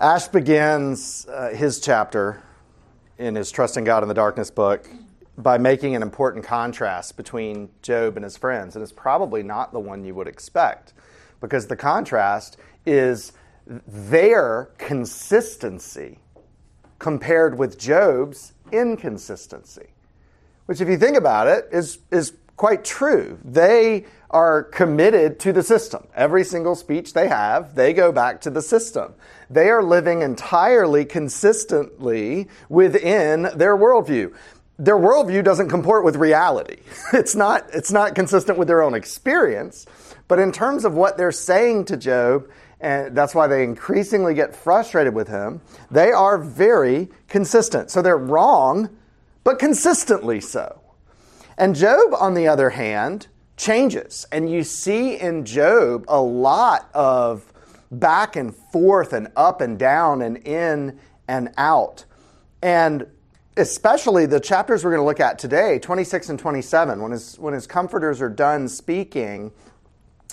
Ash begins uh, his chapter in his Trusting God in the Darkness book by making an important contrast between Job and his friends. And it's probably not the one you would expect because the contrast is their consistency compared with Job's inconsistency. Which, if you think about it, is, is quite true. They are committed to the system. Every single speech they have, they go back to the system. They are living entirely consistently within their worldview. Their worldview doesn't comport with reality. It's not, it's not consistent with their own experience. But in terms of what they're saying to Job, and that's why they increasingly get frustrated with him, they are very consistent. So they're wrong, but consistently so. And Job, on the other hand, changes. And you see in Job a lot of back and forth and up and down and in and out. And especially the chapters we're going to look at today, 26 and 27, when his, when his comforters are done speaking,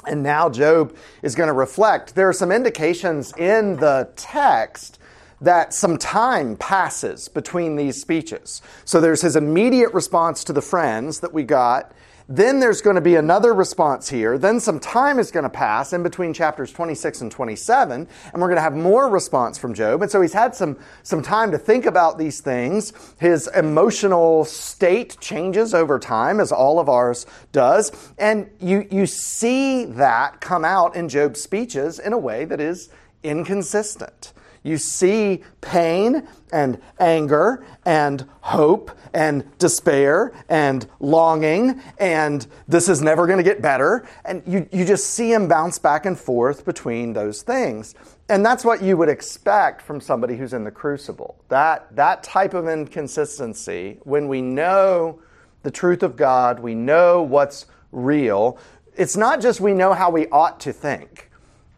and now Job is going to reflect, there are some indications in the text that some time passes between these speeches. So there's his immediate response to the friends that we got. Then there's going to be another response here. Then some time is going to pass in between chapters 26 and 27, and we're going to have more response from Job. And so he's had some, some time to think about these things. His emotional state changes over time, as all of ours does. And you, you see that come out in Job's speeches in a way that is inconsistent. You see pain and anger and hope and despair and longing, and this is never going to get better. And you, you just see him bounce back and forth between those things. And that's what you would expect from somebody who's in the crucible. That, that type of inconsistency, when we know the truth of God, we know what's real, it's not just we know how we ought to think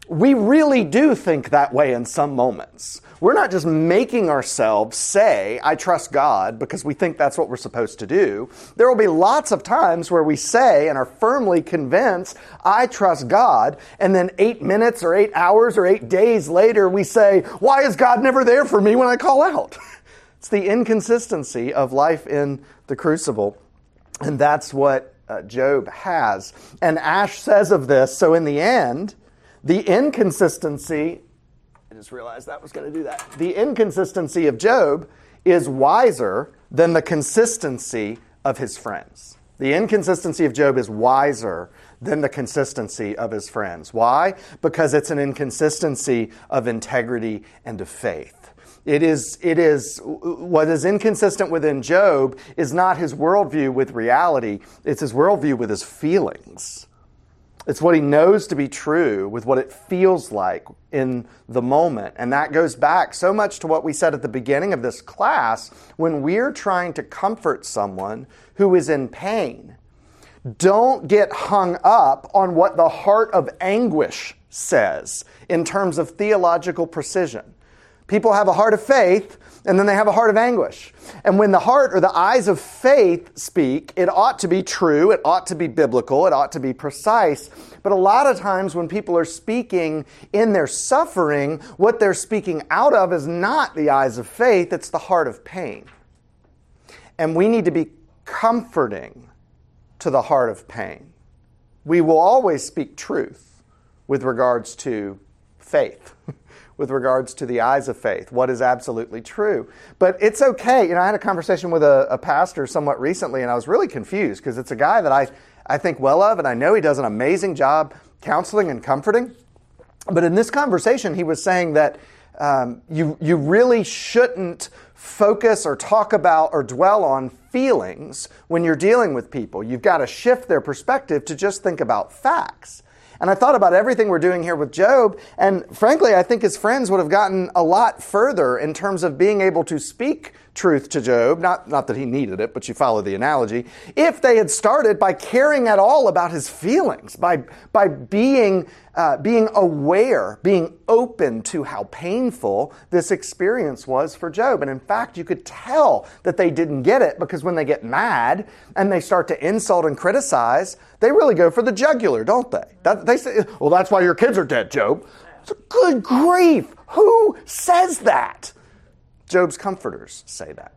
we really do think that way in some moments. We're not just making ourselves say, I trust God, because we think that's what we're supposed to do. There will be lots of times where we say and are firmly convinced, I trust God, and then eight minutes or eight hours or eight days later we say, Why is God never there for me when I call out? It's the inconsistency of life in the crucible. And that's what uh, Job has. And Ash says of this, so in the end, the inconsistency, I just realized that was going to do that. The inconsistency of Job is wiser than the consistency of his friends. The inconsistency of Job is wiser than the consistency of his friends. Why? Because it's an inconsistency of integrity and of faith. It is, it is what is inconsistent within Job is not his worldview with reality, it's his worldview with his feelings. It's what he knows to be true with what it feels like in the moment. And that goes back so much to what we said at the beginning of this class when we're trying to comfort someone who is in pain. Don't get hung up on what the heart of anguish says in terms of theological precision. People have a heart of faith and then they have a heart of anguish. And when the heart or the eyes of faith speak, it ought to be true, it ought to be biblical, it ought to be precise. But a lot of times when people are speaking in their suffering, what they're speaking out of is not the eyes of faith, it's the heart of pain. And we need to be comforting to the heart of pain. We will always speak truth with regards to faith. With regards to the eyes of faith, what is absolutely true. But it's okay. You know, I had a conversation with a, a pastor somewhat recently, and I was really confused because it's a guy that I, I think well of, and I know he does an amazing job counseling and comforting. But in this conversation, he was saying that um, you, you really shouldn't focus or talk about or dwell on feelings when you're dealing with people. You've got to shift their perspective to just think about facts. And I thought about everything we're doing here with Job, and frankly, I think his friends would have gotten a lot further in terms of being able to speak truth to Job, not, not that he needed it, but you follow the analogy, if they had started by caring at all about his feelings, by, by being, uh, being aware, being open to how painful this experience was for Job. And in fact, you could tell that they didn't get it because when they get mad and they start to insult and criticize, they really go for the jugular, don't they? That, they say, well, that's why your kids are dead, Job. Good grief! Who says that? Job's comforters say that.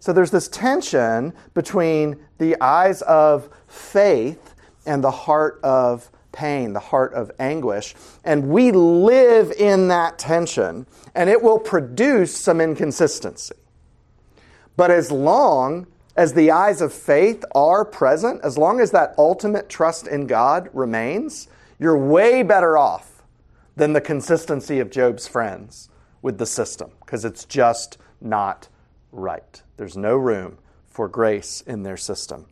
So there's this tension between the eyes of faith and the heart of pain, the heart of anguish. And we live in that tension, and it will produce some inconsistency. But as long as the eyes of faith are present, as long as that ultimate trust in God remains, you're way better off than the consistency of Job's friends with the system, because it's just not right. There's no room for grace in their system.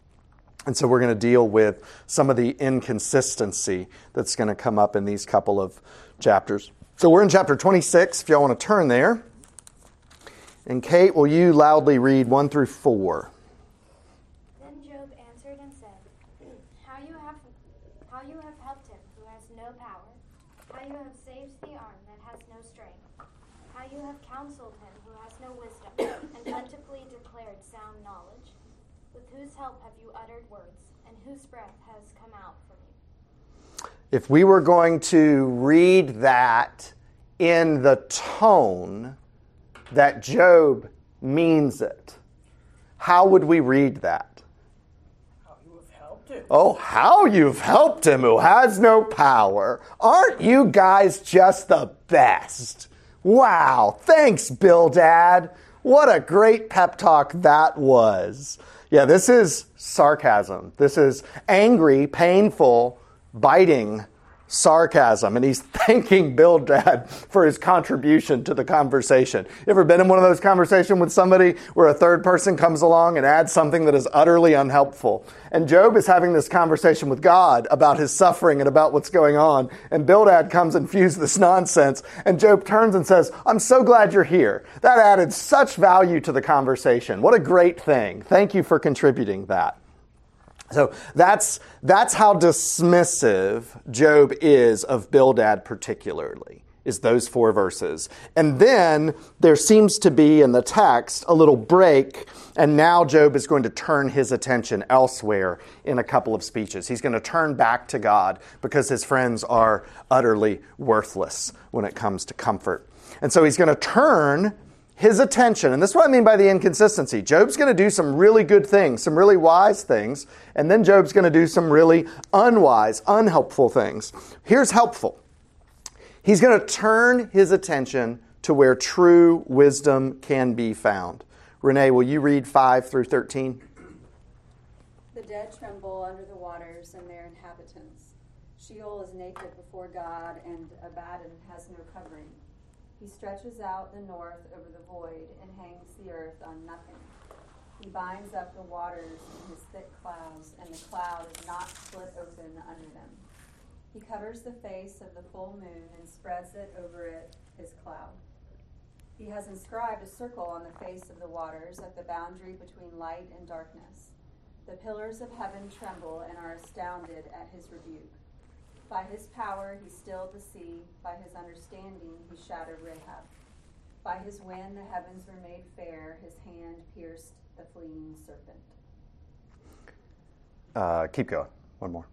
And so we're going to deal with some of the inconsistency that's going to come up in these couple of chapters. So we're in chapter 26, if y'all want to turn there. And Kate, will you loudly read 1 through 4? Then Job answered and said, How you have how you have helped him who has no power, how you have saved the arm that has no strength, how you have counseled him who has no wisdom, and plentifully declared sound knowledge. With whose help have you uttered words, and whose breath has come out from you? If we were going to read that in the tone that Job means it, how would we read that? How you have helped him. Oh, how you've helped him who has no power. Aren't you guys just the best? Wow, thanks, Bildad. What a great pep talk that was. Yeah, this is sarcasm. This is angry, painful, biting sarcasm. And he's thanking Bildad for his contribution to the conversation. You ever been in one of those conversations with somebody where a third person comes along and adds something that is utterly unhelpful? And Job is having this conversation with God about his suffering and about what's going on. And Bildad comes and fuses this nonsense. And Job turns and says, I'm so glad you're here. That added such value to the conversation. What a great thing. Thank you for contributing that. So that's, that's how dismissive Job is of Bildad, particularly, is those four verses. And then there seems to be in the text a little break, and now Job is going to turn his attention elsewhere in a couple of speeches. He's going to turn back to God because his friends are utterly worthless when it comes to comfort. And so he's going to turn his attention, and this is what I mean by the inconsistency. Job's going to do some really good things, some really wise things, and then Job's going to do some really unwise, unhelpful things. Here's helpful he's going to turn his attention to where true wisdom can be found. Renee, will you read 5 through 13? The dead tremble under the waters and their inhabitants. Sheol is naked before God, and Abaddon has no covering. He stretches out the north over the void and hangs the earth on nothing. He binds up the waters in his thick clouds, and the cloud is not split open under them. He covers the face of the full moon and spreads it over it his cloud. He has inscribed a circle on the face of the waters at the boundary between light and darkness. The pillars of heaven tremble and are astounded at his rebuke. By his power he stilled the sea, by his understanding he shattered Rahab. By his wind the heavens were made fair, his hand pierced the fleeing serpent. Uh, keep going. One more.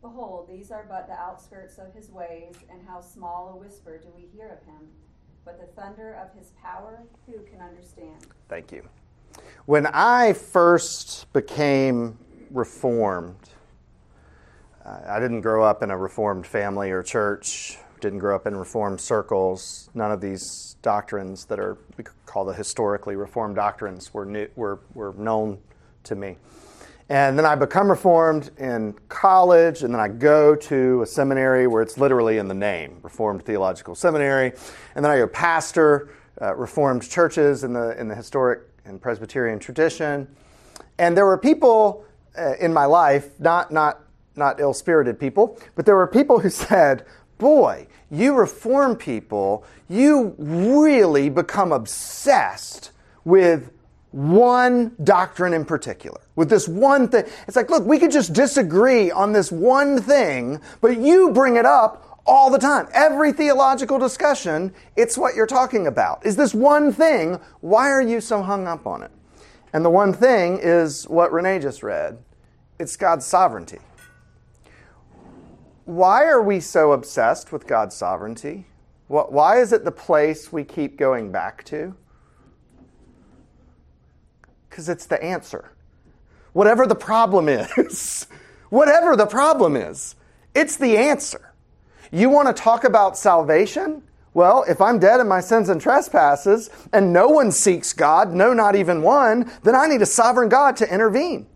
Behold, these are but the outskirts of his ways, and how small a whisper do we hear of him. But the thunder of his power, who can understand? Thank you. When I first became reformed, I didn't grow up in a reformed family or church, didn't grow up in reformed circles. None of these doctrines that are we could call the historically reformed doctrines were new, were were known to me. And then I become reformed in college, and then I go to a seminary where it's literally in the name, Reformed Theological Seminary. And then I go pastor uh, Reformed churches in the in the historic and Presbyterian tradition. And there were people uh, in my life, not not not ill-spirited people, but there were people who said, "Boy, you reform people, you really become obsessed with one doctrine in particular, with this one thing. It's like, look, we could just disagree on this one thing, but you bring it up all the time. Every theological discussion, it's what you're talking about. Is this one thing? Why are you so hung up on it? And the one thing is what Renee just read it's God's sovereignty. Why are we so obsessed with God's sovereignty? Why is it the place we keep going back to? Because it's the answer. Whatever the problem is, whatever the problem is, it's the answer. You want to talk about salvation? Well, if I'm dead in my sins and trespasses and no one seeks God, no, not even one, then I need a sovereign God to intervene.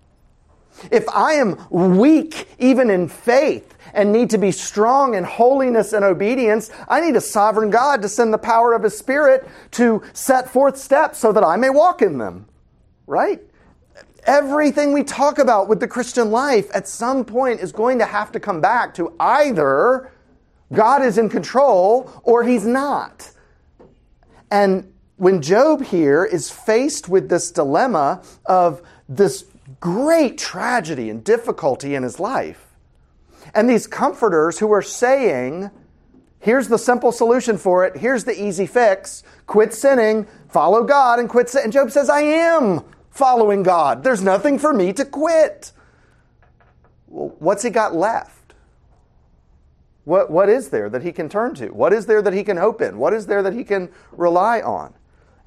If I am weak even in faith and need to be strong in holiness and obedience, I need a sovereign God to send the power of His Spirit to set forth steps so that I may walk in them. Right? Everything we talk about with the Christian life at some point is going to have to come back to either God is in control or He's not. And when Job here is faced with this dilemma of this great tragedy and difficulty in his life, and these comforters who are saying, here's the simple solution for it, here's the easy fix quit sinning, follow God, and quit sin. And Job says, I am following God. There's nothing for me to quit. Well, what's he got left? What, what is there that he can turn to? What is there that he can hope in? What is there that he can rely on?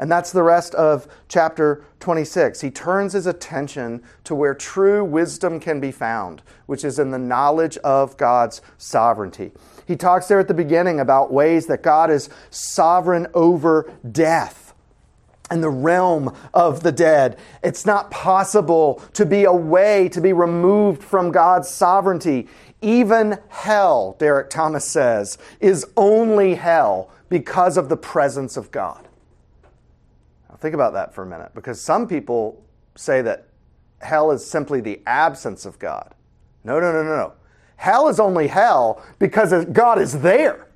And that's the rest of chapter 26. He turns his attention to where true wisdom can be found, which is in the knowledge of God's sovereignty. He talks there at the beginning about ways that God is sovereign over death and the realm of the dead. It's not possible to be away, to be removed from God's sovereignty. Even hell, Derek Thomas says, is only hell because of the presence of God. Think about that for a minute, because some people say that hell is simply the absence of God. No, no, no, no, no. Hell is only hell because God is there.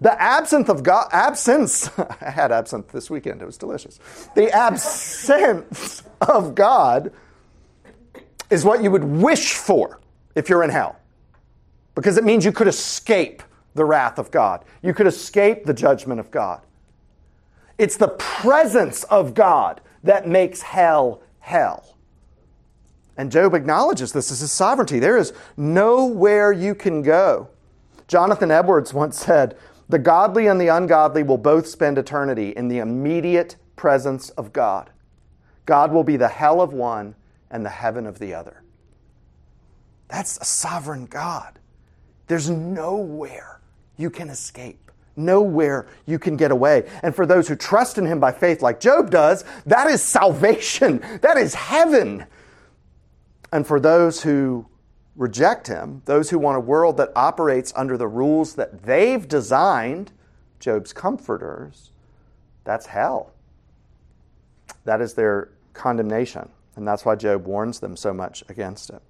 The absence of God, absence, I had absinthe this weekend, it was delicious. The absence of God is what you would wish for if you're in hell, because it means you could escape the wrath of God, you could escape the judgment of God. It's the presence of God that makes hell hell. And Job acknowledges this as his sovereignty. There is nowhere you can go. Jonathan Edwards once said, The godly and the ungodly will both spend eternity in the immediate presence of God. God will be the hell of one and the heaven of the other. That's a sovereign God. There's nowhere you can escape. Nowhere you can get away. And for those who trust in him by faith, like Job does, that is salvation. That is heaven. And for those who reject him, those who want a world that operates under the rules that they've designed, Job's comforters, that's hell. That is their condemnation. And that's why Job warns them so much against it.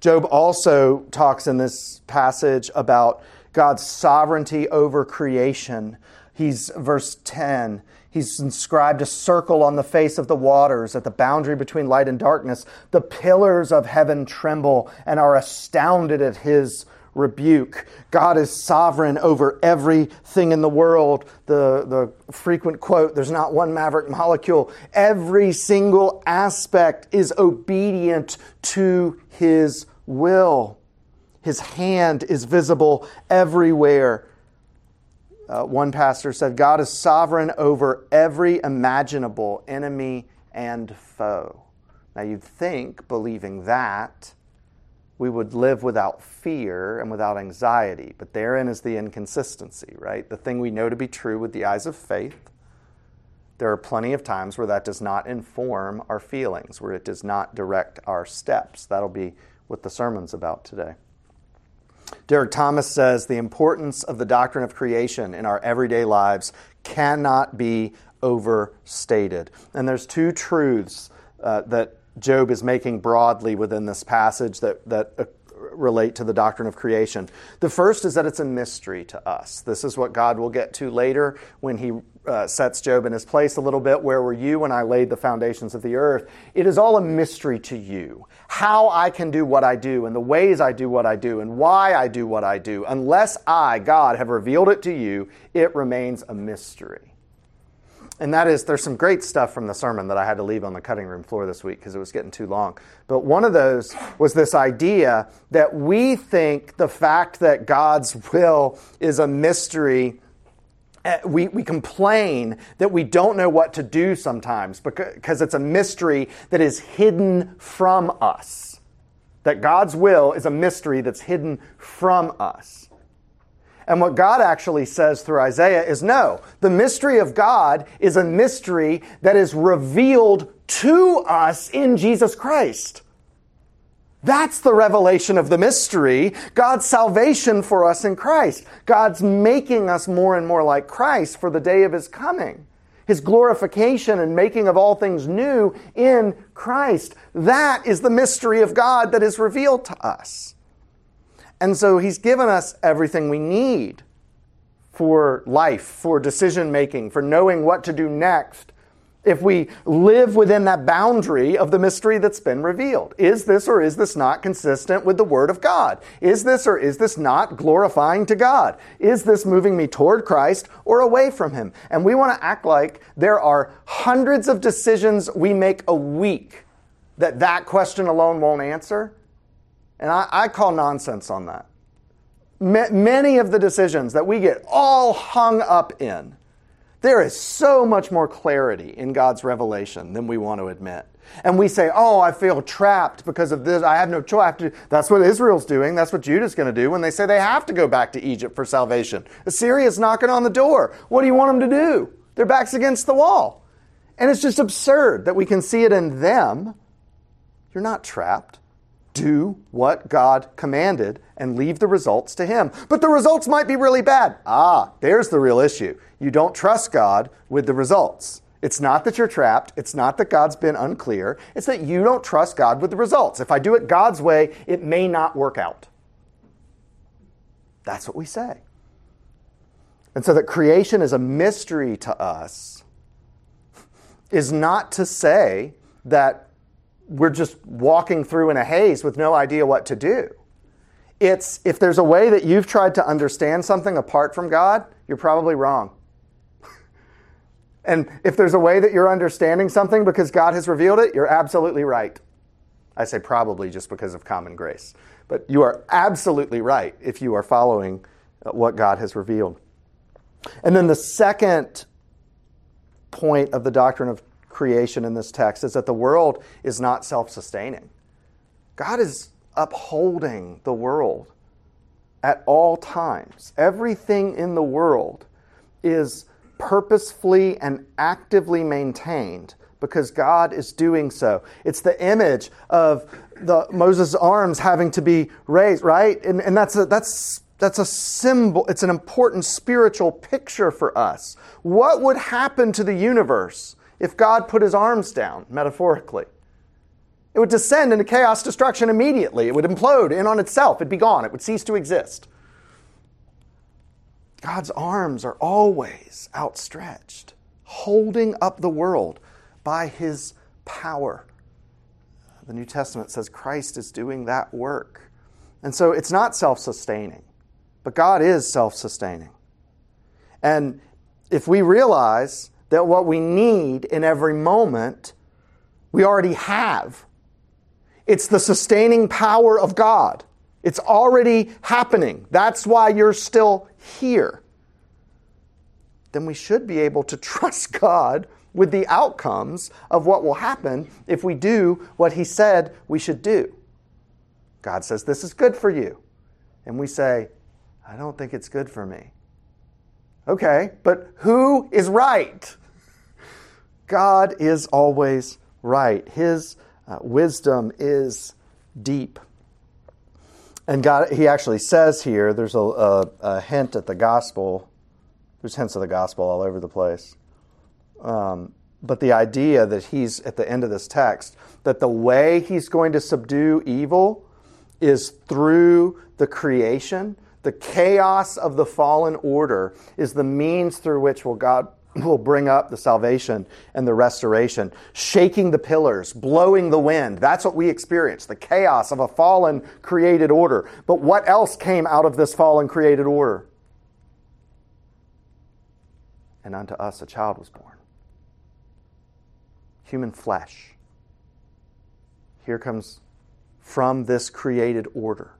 Job also talks in this passage about God's sovereignty over creation. He's, verse 10, he's inscribed a circle on the face of the waters at the boundary between light and darkness. The pillars of heaven tremble and are astounded at his rebuke. God is sovereign over everything in the world. The, the frequent quote, there's not one maverick molecule. Every single aspect is obedient to his will. His hand is visible everywhere. Uh, one pastor said, God is sovereign over every imaginable enemy and foe. Now, you'd think, believing that, we would live without fear and without anxiety, but therein is the inconsistency, right? The thing we know to be true with the eyes of faith. There are plenty of times where that does not inform our feelings, where it does not direct our steps. That'll be what the sermon's about today. Derek Thomas says the importance of the doctrine of creation in our everyday lives cannot be overstated. And there's two truths uh, that Job is making broadly within this passage that, that relate to the doctrine of creation. The first is that it's a mystery to us. This is what God will get to later when he uh, sets Job in his place a little bit. Where were you when I laid the foundations of the earth? It is all a mystery to you. How I can do what I do, and the ways I do what I do, and why I do what I do. Unless I, God, have revealed it to you, it remains a mystery. And that is, there's some great stuff from the sermon that I had to leave on the cutting room floor this week because it was getting too long. But one of those was this idea that we think the fact that God's will is a mystery uh, we, we complain that we don't know what to do sometimes because it's a mystery that is hidden from us. That God's will is a mystery that's hidden from us. And what God actually says through Isaiah is no, the mystery of God is a mystery that is revealed to us in Jesus Christ. That's the revelation of the mystery. God's salvation for us in Christ. God's making us more and more like Christ for the day of His coming. His glorification and making of all things new in Christ. That is the mystery of God that is revealed to us. And so He's given us everything we need for life, for decision making, for knowing what to do next if we live within that boundary of the mystery that's been revealed. Is this or is this not consistent with the Word of God? Is this or is this not glorifying to God? Is this moving me toward Christ or away from Him? And we want to act like there are hundreds of decisions we make a week that that question alone won't answer. And I, I call nonsense on that. many of the decisions that we get all hung up in there is so much more clarity in God's revelation than we want to admit. And we say, oh, I feel trapped because of this. I have no choice. To, that's what Israel's doing. That's what Judah's going to do when they say they have to go back to Egypt for salvation. Assyria's knocking on the door. What do you want them to do? Their back's against the wall. And it's just absurd that we can see it in them. You're not trapped. Do what God commanded and leave the results to Him. But the results might be really bad. Ah, there's the real issue you don't trust God with the results. It's not that you're trapped. It's not that God's been unclear. It's that you don't trust God with the results. If I do it God's way, it may not work out. That's what we say. And so that creation is a mystery to us is not to say that we're just walking through in a haze with no idea what to do. It's if there's a way that you've tried to understand something apart from God, you're probably wrong. And if there's a way that you're understanding something because God has revealed it, you're absolutely right. I say probably just because of common grace. But you are absolutely right if you are following uh, what God has revealed. And then the second point of the doctrine of creation in this text is that the world is not self sustaining. God is upholding the world at all times. Everything in the world is purposefully and actively maintained because God is doing so. It's the image of the Moses' arms having to be raised, right? And, and that's a, that's that's a symbol. It's an important spiritual picture for us. What would happen to the universe if God put his arms down, metaphorically? It would descend into chaos destruction immediately. It would implode in on itself. It'd be gone. It would cease to exist. God's arms are always outstretched, holding up the world by his power. The New Testament says Christ is doing that work. And so it's not self sustaining, but God is self sustaining. And if we realize that what we need in every moment, we already have, it's the sustaining power of God. It's already happening. That's why you're still here. Then we should be able to trust God with the outcomes of what will happen if we do what He said we should do. God says, This is good for you. And we say, I don't think it's good for me. Okay, but who is right? God is always right. His uh, wisdom is deep. And God, he actually says here, there's a, a, a, hint at the gospel. There's hints of the gospel all over the place. Um, but the idea that he's at the end of this text, that the way he's going to subdue evil is through the creation, the chaos of the fallen order is the means through which will God will bring up the salvation and the restoration, shaking the pillars, blowing the wind. That's what we experience, the chaos of a fallen created order. But what else came out of this fallen created order? And unto us a child was born. human flesh. Here comes from this created order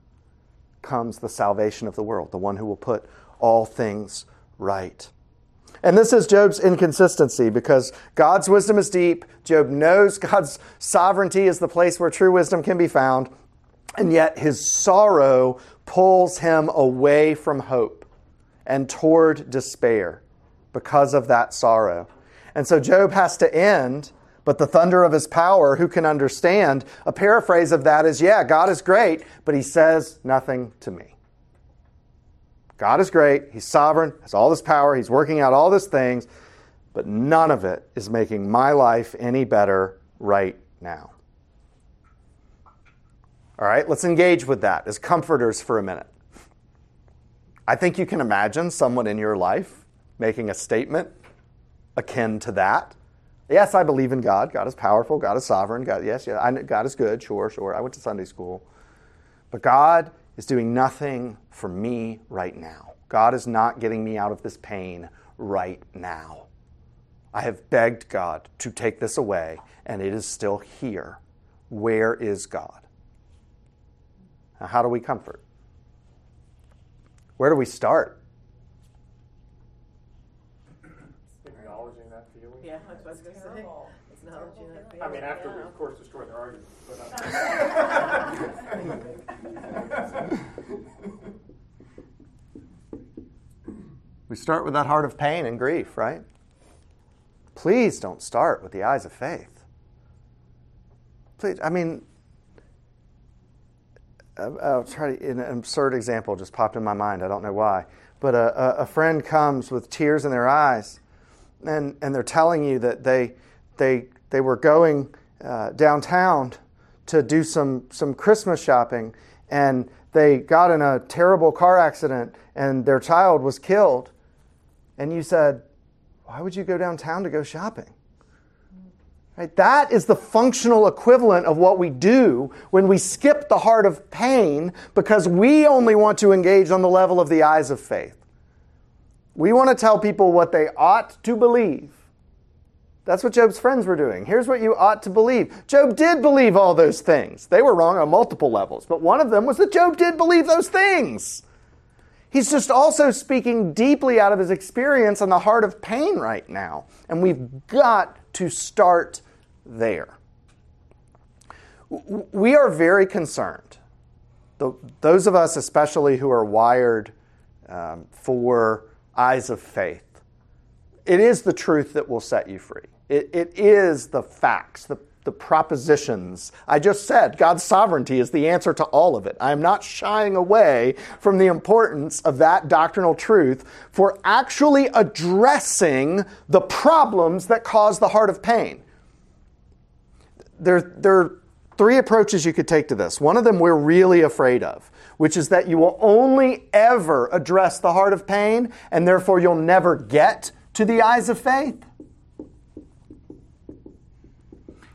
comes the salvation of the world, the one who will put all things right. And this is Job's inconsistency because God's wisdom is deep. Job knows God's sovereignty is the place where true wisdom can be found. And yet his sorrow pulls him away from hope and toward despair because of that sorrow. And so Job has to end, but the thunder of his power, who can understand? A paraphrase of that is yeah, God is great, but he says nothing to me. God is great, he's sovereign, has all this power, he's working out all these things, but none of it is making my life any better right now. All right, let's engage with that as comforters for a minute. I think you can imagine someone in your life making a statement akin to that. Yes, I believe in God. God is powerful. God is sovereign. God, yes, yeah, I, God is good. Sure, sure. I went to Sunday school. But God is doing nothing for me right now. God is not getting me out of this pain right now. I have begged God to take this away, and it is still here. Where is God? Now, how do we comfort? Where do we start? Acknowledging that feeling. Yeah, that's what I was going to say. Terrible. Acknowledging that feeling. I mean, after we, of course, destroy their argument. But, uh, We start with that heart of pain and grief, right? Please don't start with the eyes of faith. Please, I mean, I'll try to, an absurd example just popped in my mind. I don't know why. But a, a, a friend comes with tears in their eyes, and, and they're telling you that they, they, they were going uh, downtown to do some, some Christmas shopping, and they got in a terrible car accident, and their child was killed. And you said, Why would you go downtown to go shopping? Right? That is the functional equivalent of what we do when we skip the heart of pain because we only want to engage on the level of the eyes of faith. We want to tell people what they ought to believe. That's what Job's friends were doing. Here's what you ought to believe. Job did believe all those things. They were wrong on multiple levels, but one of them was that Job did believe those things. He's just also speaking deeply out of his experience on the heart of pain right now. And we've got to start there. We are very concerned, those of us especially who are wired um, for eyes of faith. It is the truth that will set you free. It, it is the facts, the, the propositions. I just said God's sovereignty is the answer to all of it. I am not shying away from the importance of that doctrinal truth for actually addressing the problems that cause the heart of pain. There, there are three approaches you could take to this. One of them we're really afraid of, which is that you will only ever address the heart of pain, and therefore you'll never get to the eyes of faith.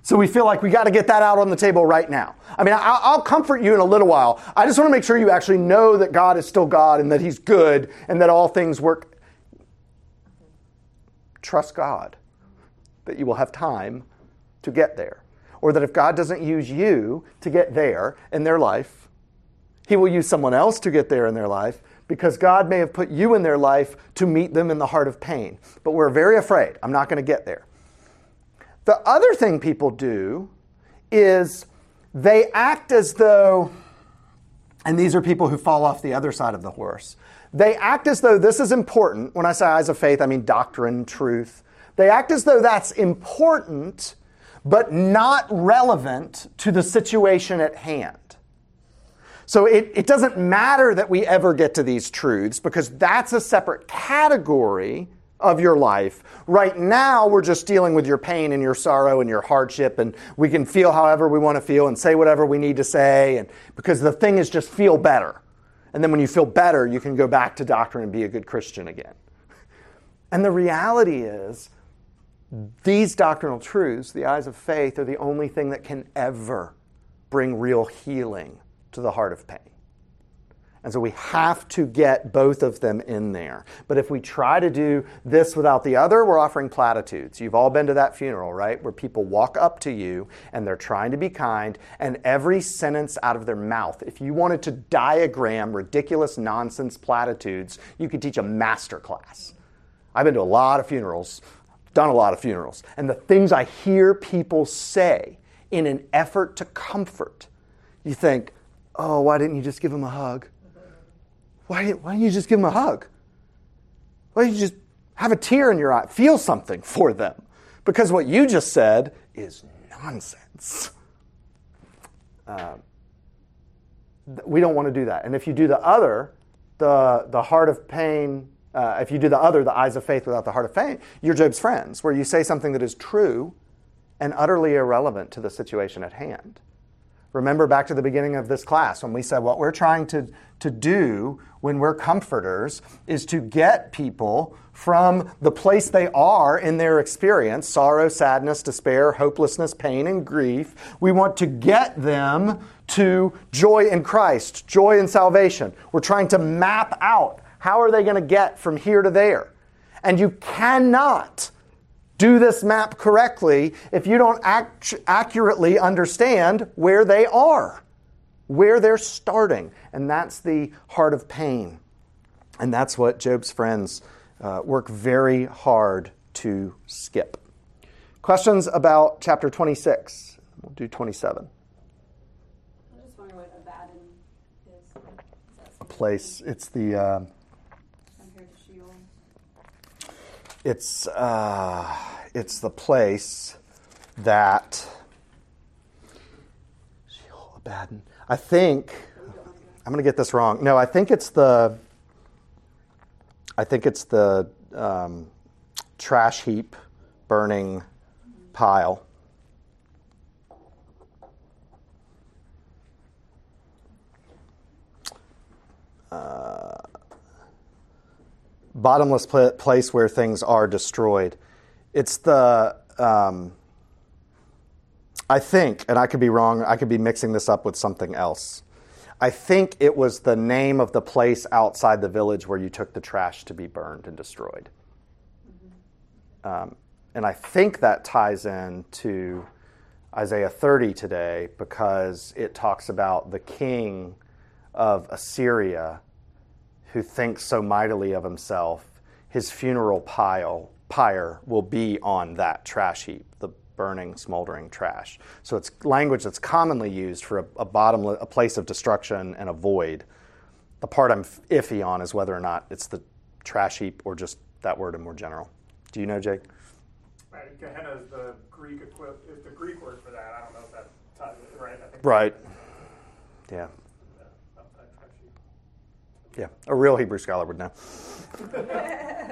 So we feel like we got to get that out on the table right now. I mean, I'll, I'll comfort you in a little while. I just want to make sure you actually know that God is still God and that He's good and that all things work. Trust God that you will have time to get there. Or that if God doesn't use you to get there in their life, He will use someone else to get there in their life because God may have put you in their life to meet them in the heart of pain. But we're very afraid. I'm not going to get there. The other thing people do is they act as though, and these are people who fall off the other side of the horse, they act as though this is important. When I say eyes of faith, I mean doctrine, truth. They act as though that's important, but not relevant to the situation at hand. So it, it doesn't matter that we ever get to these truths because that's a separate category of your life. Right now, we're just dealing with your pain and your sorrow and your hardship, and we can feel however we want to feel and say whatever we need to say, and because the thing is just feel better. And then when you feel better, you can go back to doctrine and be a good Christian again. And the reality is, these doctrinal truths, the eyes of faith, are the only thing that can ever bring real healing to the heart of pain. And so we have to get both of them in there. But if we try to do this without the other, we're offering platitudes. You've all been to that funeral, right? Where people walk up to you and they're trying to be kind, and every sentence out of their mouth, if you wanted to diagram ridiculous nonsense platitudes, you could teach a master class. I've been to a lot of funerals, done a lot of funerals, and the things I hear people say in an effort to comfort, you think, oh, why didn't you just give him a hug? Why, why don't you just give him a hug? Why don't you just have a tear in your eye? Feel something for them. Because what you just said is nonsense. Uh, we don't want to do that. And if you do the other, the, the heart of pain, uh, if you do the other, the eyes of faith without the heart of pain, you're Job's friends, where you say something that is true and utterly irrelevant to the situation at hand. Remember back to the beginning of this class when we said what we're trying to, to do when we're comforters is to get people from the place they are in their experience sorrow, sadness, despair, hopelessness, pain, and grief. We want to get them to joy in Christ, joy in salvation. We're trying to map out how are they going to get from here to there. And you cannot do this map correctly if you don't act- accurately understand where they are, where they're starting. And that's the heart of pain. And that's what Job's friends uh, work very hard to skip. Questions about chapter 26? We'll do 27. I'm just wondering what Abaddon is. Is A place, it's the. Uh, compared to Sheol? It's uh, it's the place that Abaddon. I think I'm going to get this wrong. No, I think it's the I think it's the um, trash heap burning pile. Bottomless pla- place where things are destroyed. It's the, um, I think, and I could be wrong, I could be mixing this up with something else. I think it was the name of the place outside the village where you took the trash to be burned and destroyed. Um, and I think that ties in to Isaiah 30 today because it talks about the king of Assyria who thinks so mightily of himself, his funeral pile pyre will be on that trash heap, the burning, smoldering trash. So it's language that's commonly used for a, a bottomless, a place of destruction and a void. The part I'm iffy on is whether or not it's the trash heap or just that word in more general. Do you know, Jake? Right, Gehenna is the Greek equi- is the Greek word for that. I don't know if that ties it right. I think Right. Yeah. Yeah, not that trashy. Yeah. A real Hebrew scholar would know.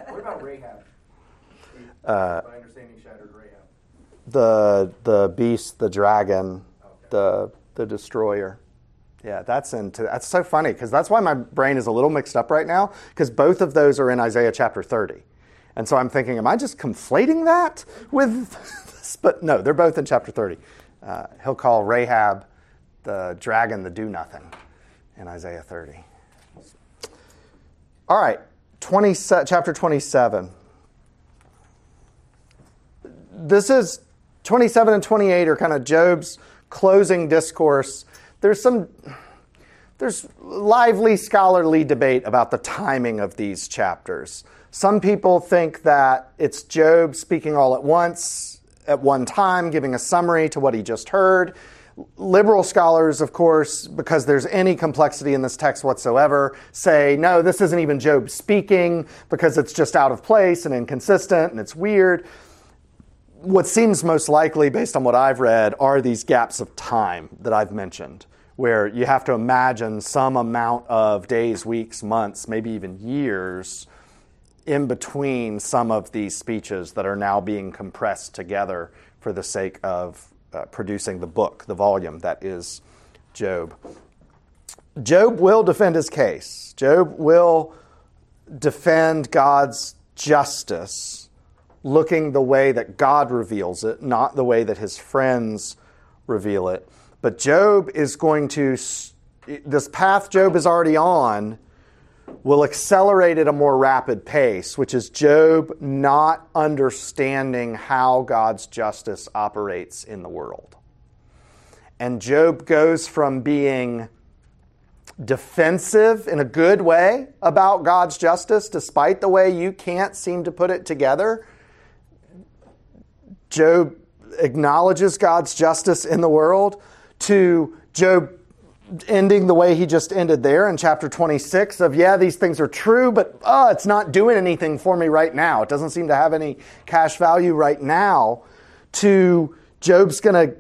What about Rahab? Uh, My understanding shattered Rahab. the the beast, the dragon, Okay. the the destroyer. Yeah, that's into that's so funny because that's why my brain is a little mixed up right now because both of those are in Isaiah chapter 30. And so I'm thinking, am I just conflating that with this? But no, they're both in chapter 30. Uh, he'll call Rahab the dragon the do nothing in Isaiah 30. All right, 20, chapter 27 this is 27 and 28 are kind of Job's closing discourse. There's some there's lively scholarly debate about the timing of these chapters. Some people think that it's Job speaking all at once, at one time, giving a summary to what he just heard. Liberal scholars, of course, because there's any complexity in this text whatsoever, say, no, this isn't even Job speaking because it's just out of place and inconsistent and it's weird. What seems most likely, based on what I've read, are these gaps of time that I've mentioned, where you have to imagine some amount of days, weeks, months, maybe even years in between some of these speeches that are now being compressed together for the sake of uh, producing the book, the volume that is Job. Job will defend his case. Job will defend God's justice looking the way that God reveals it, not the way that his friends reveal it. But Job is going to this path Job is already on will accelerate at a more rapid pace, which is Job not understanding how God's justice operates in the world. And Job goes from being defensive in a good way about God's justice, despite the way you can't seem to put it together. Job acknowledges God's justice in the world, to Job ending the way he just ended there in chapter 26 of yeah these things are true but oh it's not doing anything for me right now. It doesn't seem to have any cash value right now. To Job's going to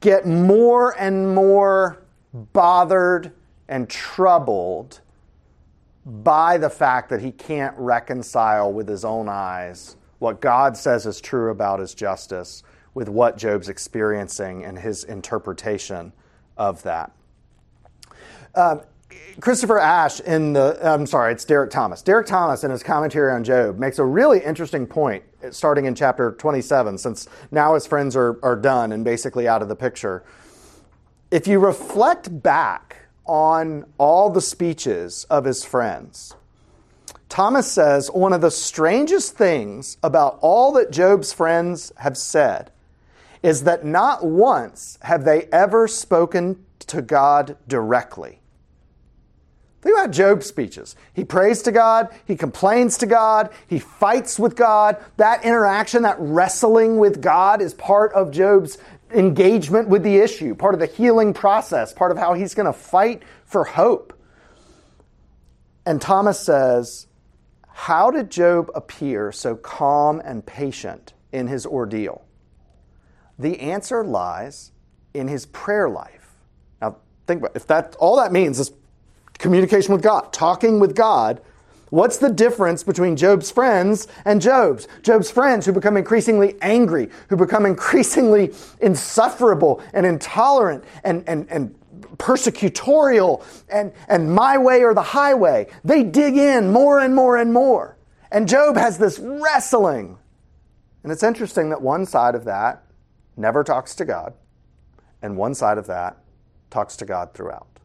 get more and more bothered and troubled by the fact that he can't reconcile with his own eyes what god says is true about his justice with what job's experiencing and his interpretation of that um, Christopher Ash in the, I'm sorry, it's Derek Thomas. Derek Thomas in his commentary on Job makes a really interesting point starting in chapter 27, since now his friends are, are done and basically out of the picture. If you reflect back on all the speeches of his friends, Thomas says one of the strangest things about all that Job's friends have said is that not once have they ever spoken to God directly. Think about Job's speeches. He prays to God, he complains to God, he fights with God. That interaction, that wrestling with God is part of Job's engagement with the issue, part of the healing process, part of how he's going to fight for hope. And Thomas says, How did Job appear so calm and patient in his ordeal? The answer lies in his prayer life. Now, think about it. if that all that means is communication with God, talking with God. What's the difference between Job's friends and Job's? Job's friends who become increasingly angry, who become increasingly insufferable and intolerant and, and, and persecutorial and, and my way or the highway. They dig in more and more and more. And Job has this wrestling. And it's interesting that one side of that never talks to God, and one side of that talks to God throughout.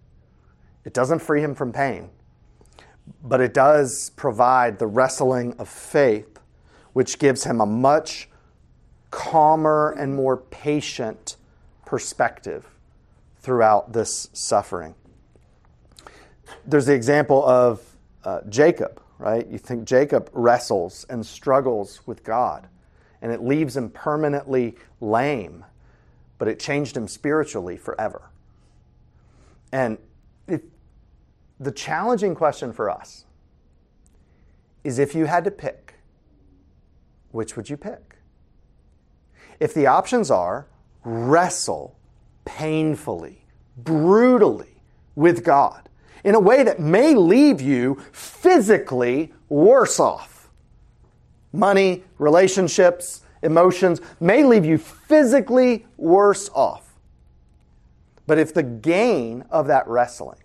It doesn't free him from pain, but it does provide the wrestling of faith, which gives him a much calmer and more patient perspective throughout this suffering. There's the example of uh, Jacob, right? You think Jacob wrestles and struggles with God, and it leaves him permanently lame, but it changed him spiritually forever. And the challenging question for us is if you had to pick, which would you pick? If the options are wrestle painfully, brutally with God in a way that may leave you physically worse off, money, relationships, emotions may leave you physically worse off. But if the gain of that wrestling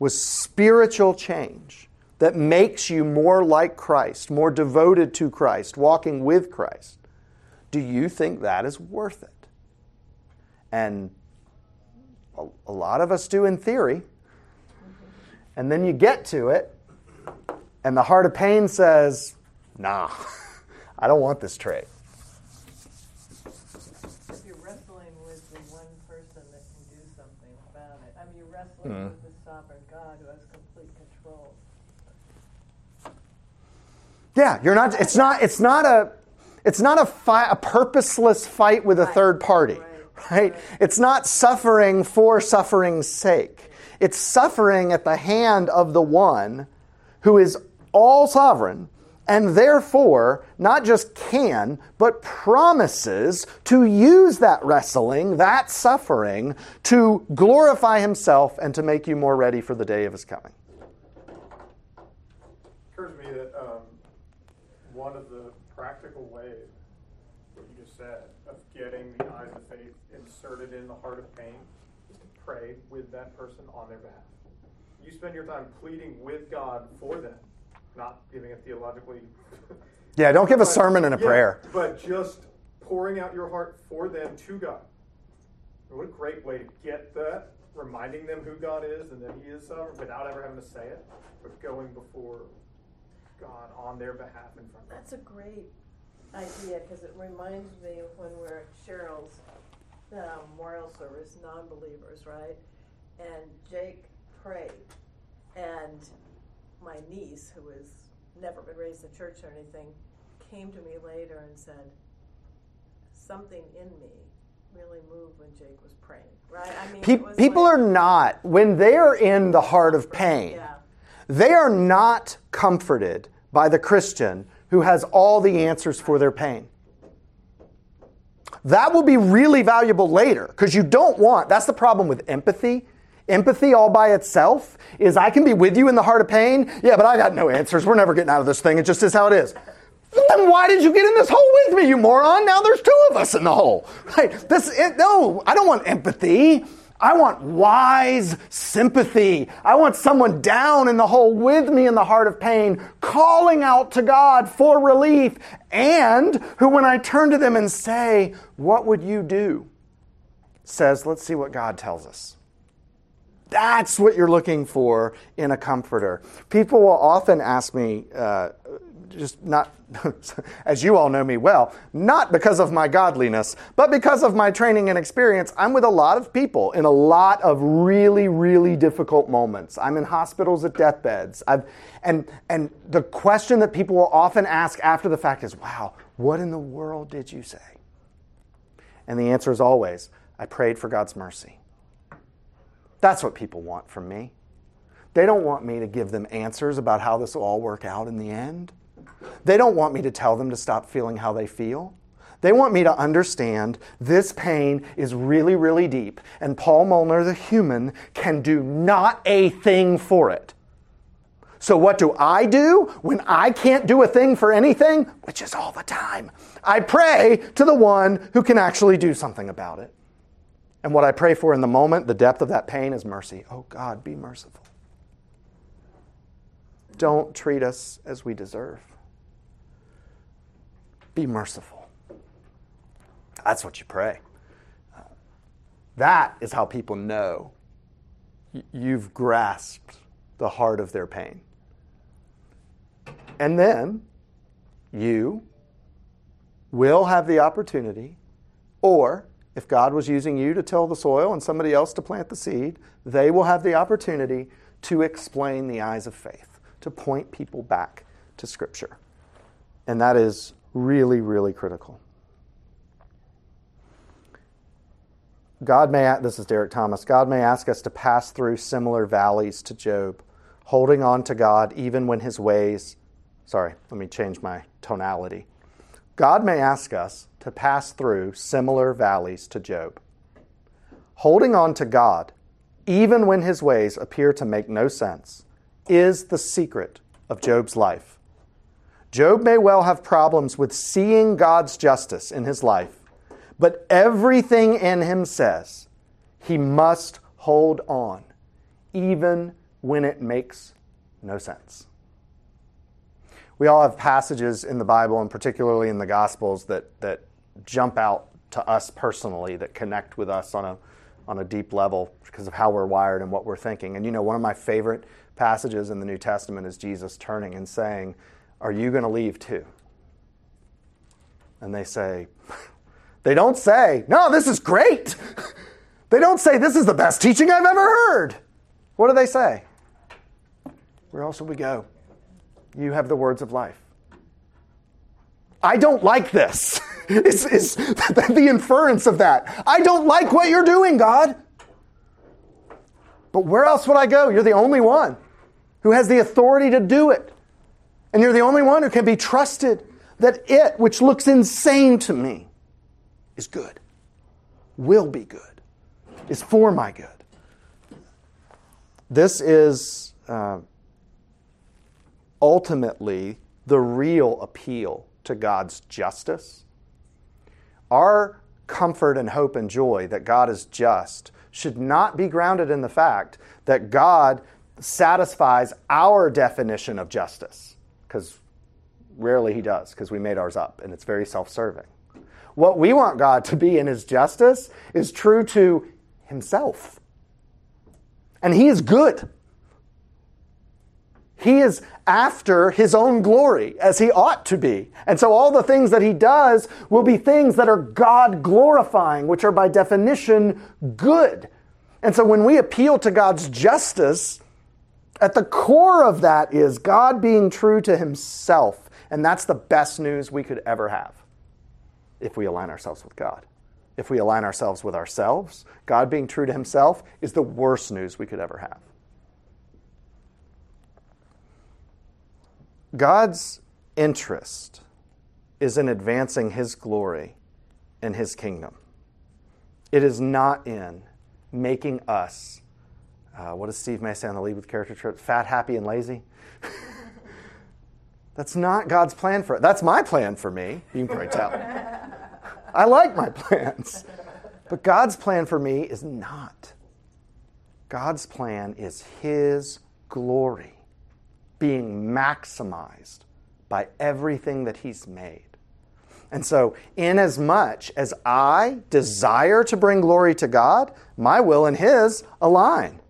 was spiritual change that makes you more like Christ, more devoted to Christ, walking with Christ, do you think that is worth it? And a, lot of us do in theory. And then you get to it, and the heart of pain says, nah, I don't want this trade. If you're wrestling with the one person that can do something about it, I mean, you're wrestling mm. with sovereign God who has complete control. Yeah, you're not. It's not. It's not a. It's not a fight, a purposeless fight with a third party, right. right? It's not suffering for suffering's sake. It's suffering at the hand of the one who is all sovereign and therefore not just can, but promises to use that wrestling, that suffering, to glorify himself and to make you more ready for the day of his coming. It occurs to me that um, one of the practical ways, what you just said, of getting the eyes of faith inserted in the heart of pain is to pray with that person on their behalf. You spend your time pleading with God for them not giving a theologically. yeah, don't give a sermon and a yeah, prayer. But just pouring out your heart for them to God. What a great way to get that reminding them who God is and that He is sovereign without ever having to say it, but going before God on their behalf in front of them. That's a great idea because it reminds me of when we're at Cheryl's um, memorial service, non believers, right? And Jake prayed. And my niece, who has never been raised in church or anything, came to me later and said, Something in me really moved when Jake was praying, right? I mean, Pe- people like- are not, when they are in the heart of pain, Yeah. they are not comforted by the Christian who has all the answers for their pain. That will be really valuable later because you don't want, that's the problem with empathy. Empathy all by itself is I can be with you in the heart of pain. Yeah, but I got no answers. We're never getting out of this thing. It just is how it is. Then why did you get in this hole with me, you moron? Now there's two of us in the hole. Right? This it, no, I don't want empathy. I want wise sympathy. I want someone down in the hole with me in the heart of pain, calling out to God for relief, and who, when I turn to them and say, What would you do? says, Let's see what God tells us. That's what you're looking for in a comforter. People will often ask me, uh, just not, as you all know me well, not because of my godliness, but because of my training and experience. I'm with a lot of people in a lot of really, really difficult moments. I'm in hospitals at deathbeds. I've, and, and the question that people will often ask after the fact is, wow, what in the world did you say? And the answer is always, I prayed for God's mercy. That's what people want from me. They don't want me to give them answers about how this will all work out in the end. They don't want me to tell them to stop feeling how they feel. They want me to understand this pain is really, really deep, and Paul Molnar, the human, can do not a thing for it. So, what do I do when I can't do a thing for anything? Which is all the time. I pray to the one who can actually do something about it. And what I pray for in the moment, the depth of that pain, is mercy. Oh God, be merciful. Don't treat us as we deserve. Be merciful. That's what you pray. That is how people know you've grasped the heart of their pain. And then you will have the opportunity, or if God was using you to till the soil and somebody else to plant the seed, they will have the opportunity to explain the eyes of faith, to point people back to Scripture. And that is really, really critical. God may, this is Derek Thomas, God may ask us to pass through similar valleys to Job, holding on to God even when his ways, sorry, let me change my tonality. God may ask us to pass through similar valleys to Job. Holding on to God, even when his ways appear to make no sense, is the secret of Job's life. Job may well have problems with seeing God's justice in his life, but everything in him says he must hold on, even when it makes no sense. We all have passages in the Bible, and particularly in the Gospels, that, that jump out to us personally, that connect with us on a, on a deep level because of how we're wired and what we're thinking. And you know, one of my favorite passages in the New Testament is Jesus turning and saying, Are you going to leave too? And they say, They don't say, No, this is great. They don't say, This is the best teaching I've ever heard. What do they say? Where else should we go? You have the words of life. I don't like this. is, is the inference of that. I don't like what you're doing, God. But where else would I go? You're the only one who has the authority to do it. And you're the only one who can be trusted that it, which looks insane to me, is good, will be good, is for my good. This is uh, ultimately the real appeal to God's justice. Our comfort and hope and joy that God is just should not be grounded in the fact that God satisfies our definition of justice, because rarely He does, because we made ours up and it's very self serving. What we want God to be in His justice is true to Himself. And he is good. He is after his own glory, as he ought to be. And so all the things that he does will be things that are God glorifying, which are by definition good. And so when we appeal to God's justice, at the core of that is God being true to himself. And that's the best news we could ever have if we align ourselves with God. If we align ourselves with ourselves, God being true to himself is the worst news we could ever have. God's interest is in advancing His glory and His kingdom. It is not in making us, uh, what does Steve May say on the Lead with Character trip? Fat, happy, and lazy. That's not God's plan for it. That's my plan for me. You can probably tell. I like my plans. But God's plan for me is not. God's plan is His glory being maximized by everything that He's made. And so, inasmuch as I desire to bring glory to God, my will and His align.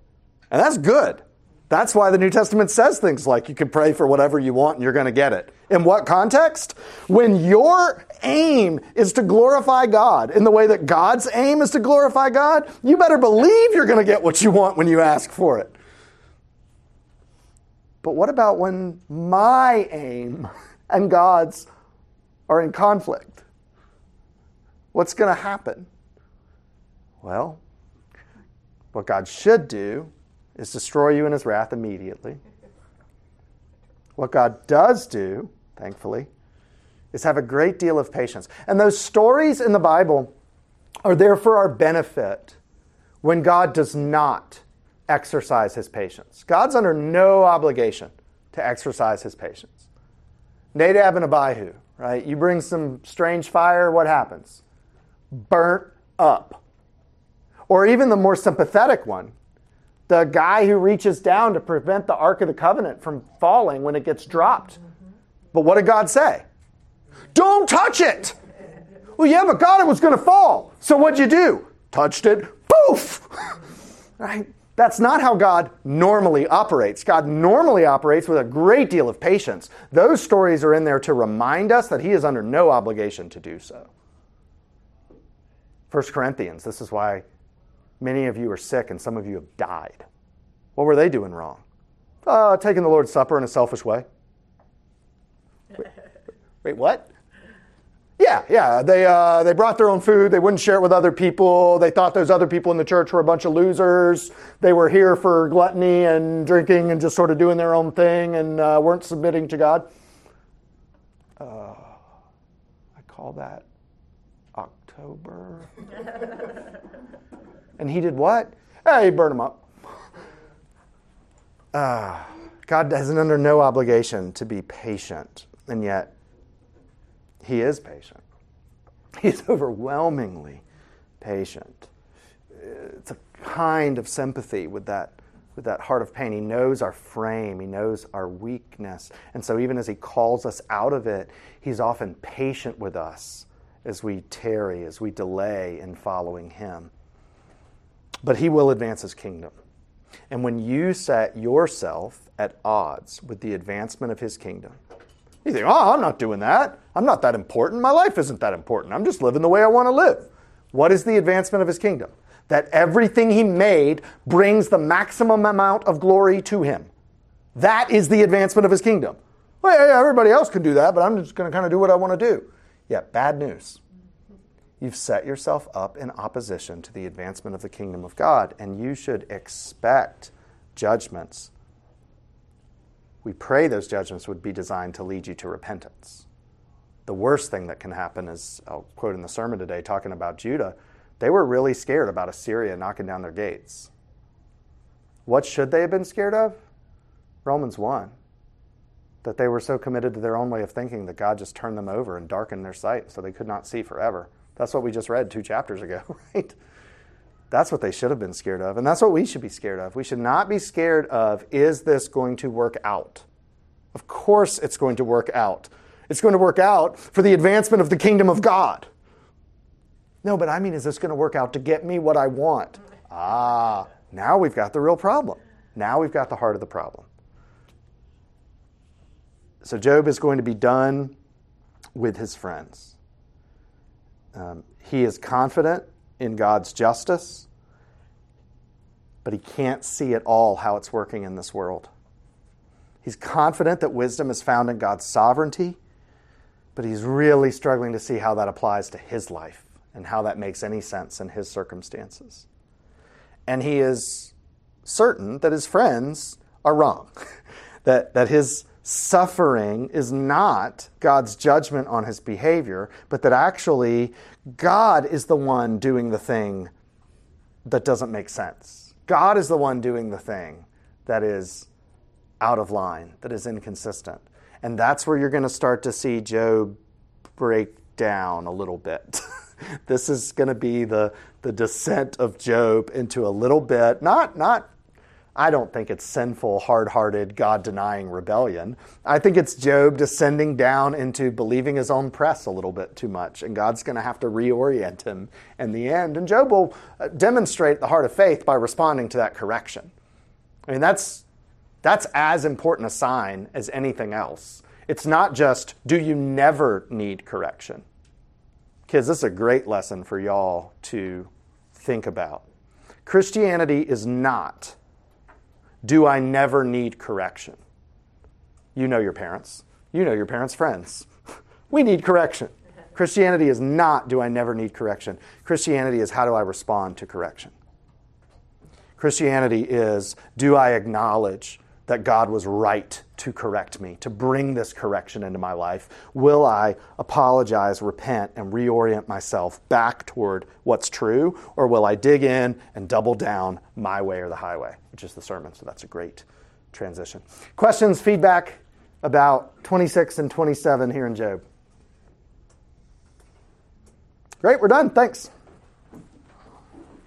And that's good. That's why the New Testament says things like you can pray for whatever you want and you're going to get it. In what context? When your aim is to glorify God in the way that God's aim is to glorify God, you better believe you're going to get what you want when you ask for it. But what about when my aim and God's are in conflict? What's going to happen? Well, what God should do is destroy you in his wrath immediately. What God does do, thankfully, is have a great deal of patience. And those stories in the Bible are there for our benefit when God does not exercise his patience. God's under no obligation to exercise his patience. Nadab and Abihu, right? You bring some strange fire, what happens? Burnt up. Or even the more sympathetic one, the guy who reaches down to prevent the Ark of the Covenant from falling when it gets dropped. But what did God say? Don't touch it! Well, yeah, but God, it was going to fall. So what'd you do? Touched it, poof! right? That's not how God normally operates. God normally operates with a great deal of patience. Those stories are in there to remind us that He is under no obligation to do so. 1 Corinthians, this is why many of you are sick and some of you have died. What were they doing wrong? Uh, taking the Lord's Supper in a selfish way. Wait, wait what? Yeah, yeah. They, uh, they brought their own food. They wouldn't share it with other people. They thought those other people in the church were a bunch of losers. They were here for gluttony and drinking and just sort of doing their own thing and uh, weren't submitting to God. Uh, I call that October. and he did what? Hey, he burned them up. Uh, God is under no obligation to be patient, and yet he is patient. He's overwhelmingly patient. It's a kind of sympathy with that, with that heart of pain. He knows our frame, he knows our weakness. And so, even as he calls us out of it, he's often patient with us as we tarry, as we delay in following him. But he will advance his kingdom. And when you set yourself at odds with the advancement of his kingdom, you think, oh, I'm not doing that. I'm not that important. My life isn't that important. I'm just living the way I want to live. What is the advancement of his kingdom? That everything he made brings the maximum amount of glory to him. That is the advancement of his kingdom. Well, yeah, everybody else can do that, but I'm just going to kind of do what I want to do. Yeah, bad news. You've set yourself up in opposition to the advancement of the kingdom of God, and you should expect judgments we pray those judgments would be designed to lead you to repentance. The worst thing that can happen is, I'll quote in the sermon today talking about Judah, they were really scared about Assyria knocking down their gates. What should they have been scared of? Romans 1. That they were so committed to their own way of thinking that God just turned them over and darkened their sight so they could not see forever. That's what we just read two chapters ago, right? That's what they should have been scared of. And that's what we should be scared of. We should not be scared of is this going to work out? Of course, it's going to work out. It's going to work out for the advancement of the kingdom of God. No, but I mean, is this going to work out to get me what I want? Ah, Now we've got the real problem. Now we've got the heart of the problem. So Job is going to be done with his friends. Um, he is confident in God's justice, but he can't see at all how it's working in this world. He's confident that wisdom is found in God's sovereignty, but he's really struggling to see how that applies to his life and how that makes any sense in his circumstances. And he is certain that his friends are wrong, that, that his suffering is not God's judgment on his behavior, but that actually God is the one doing the thing that doesn't make sense. God is the one doing the thing that is out of line, that is inconsistent. And that's where you're going to start to see Job break down a little bit. this is going to be the, the descent of Job into a little bit, not, not I don't think it's sinful, hard hearted, God denying rebellion. I think it's Job descending down into believing his own press a little bit too much, and God's going to have to reorient him in the end. And Job will uh, demonstrate the heart of faith by responding to that correction. I mean, that's, that's as important a sign as anything else. It's not just, do you never need correction? Kids, this is a great lesson for y'all to think about. Christianity is not do I never need correction? You know your parents. You know your parents' friends. we need correction. Christianity is not do I never need correction. Christianity is how do I respond to correction. Christianity is do I acknowledge that God was right to correct me, to bring this correction into my life? Will I apologize, repent, and reorient myself back toward what's true? Or will I dig in and double down my way or the highway, which is the sermon? So that's a great transition. Questions, feedback about 26 and 27 here in Job? Great, we're done. Thanks.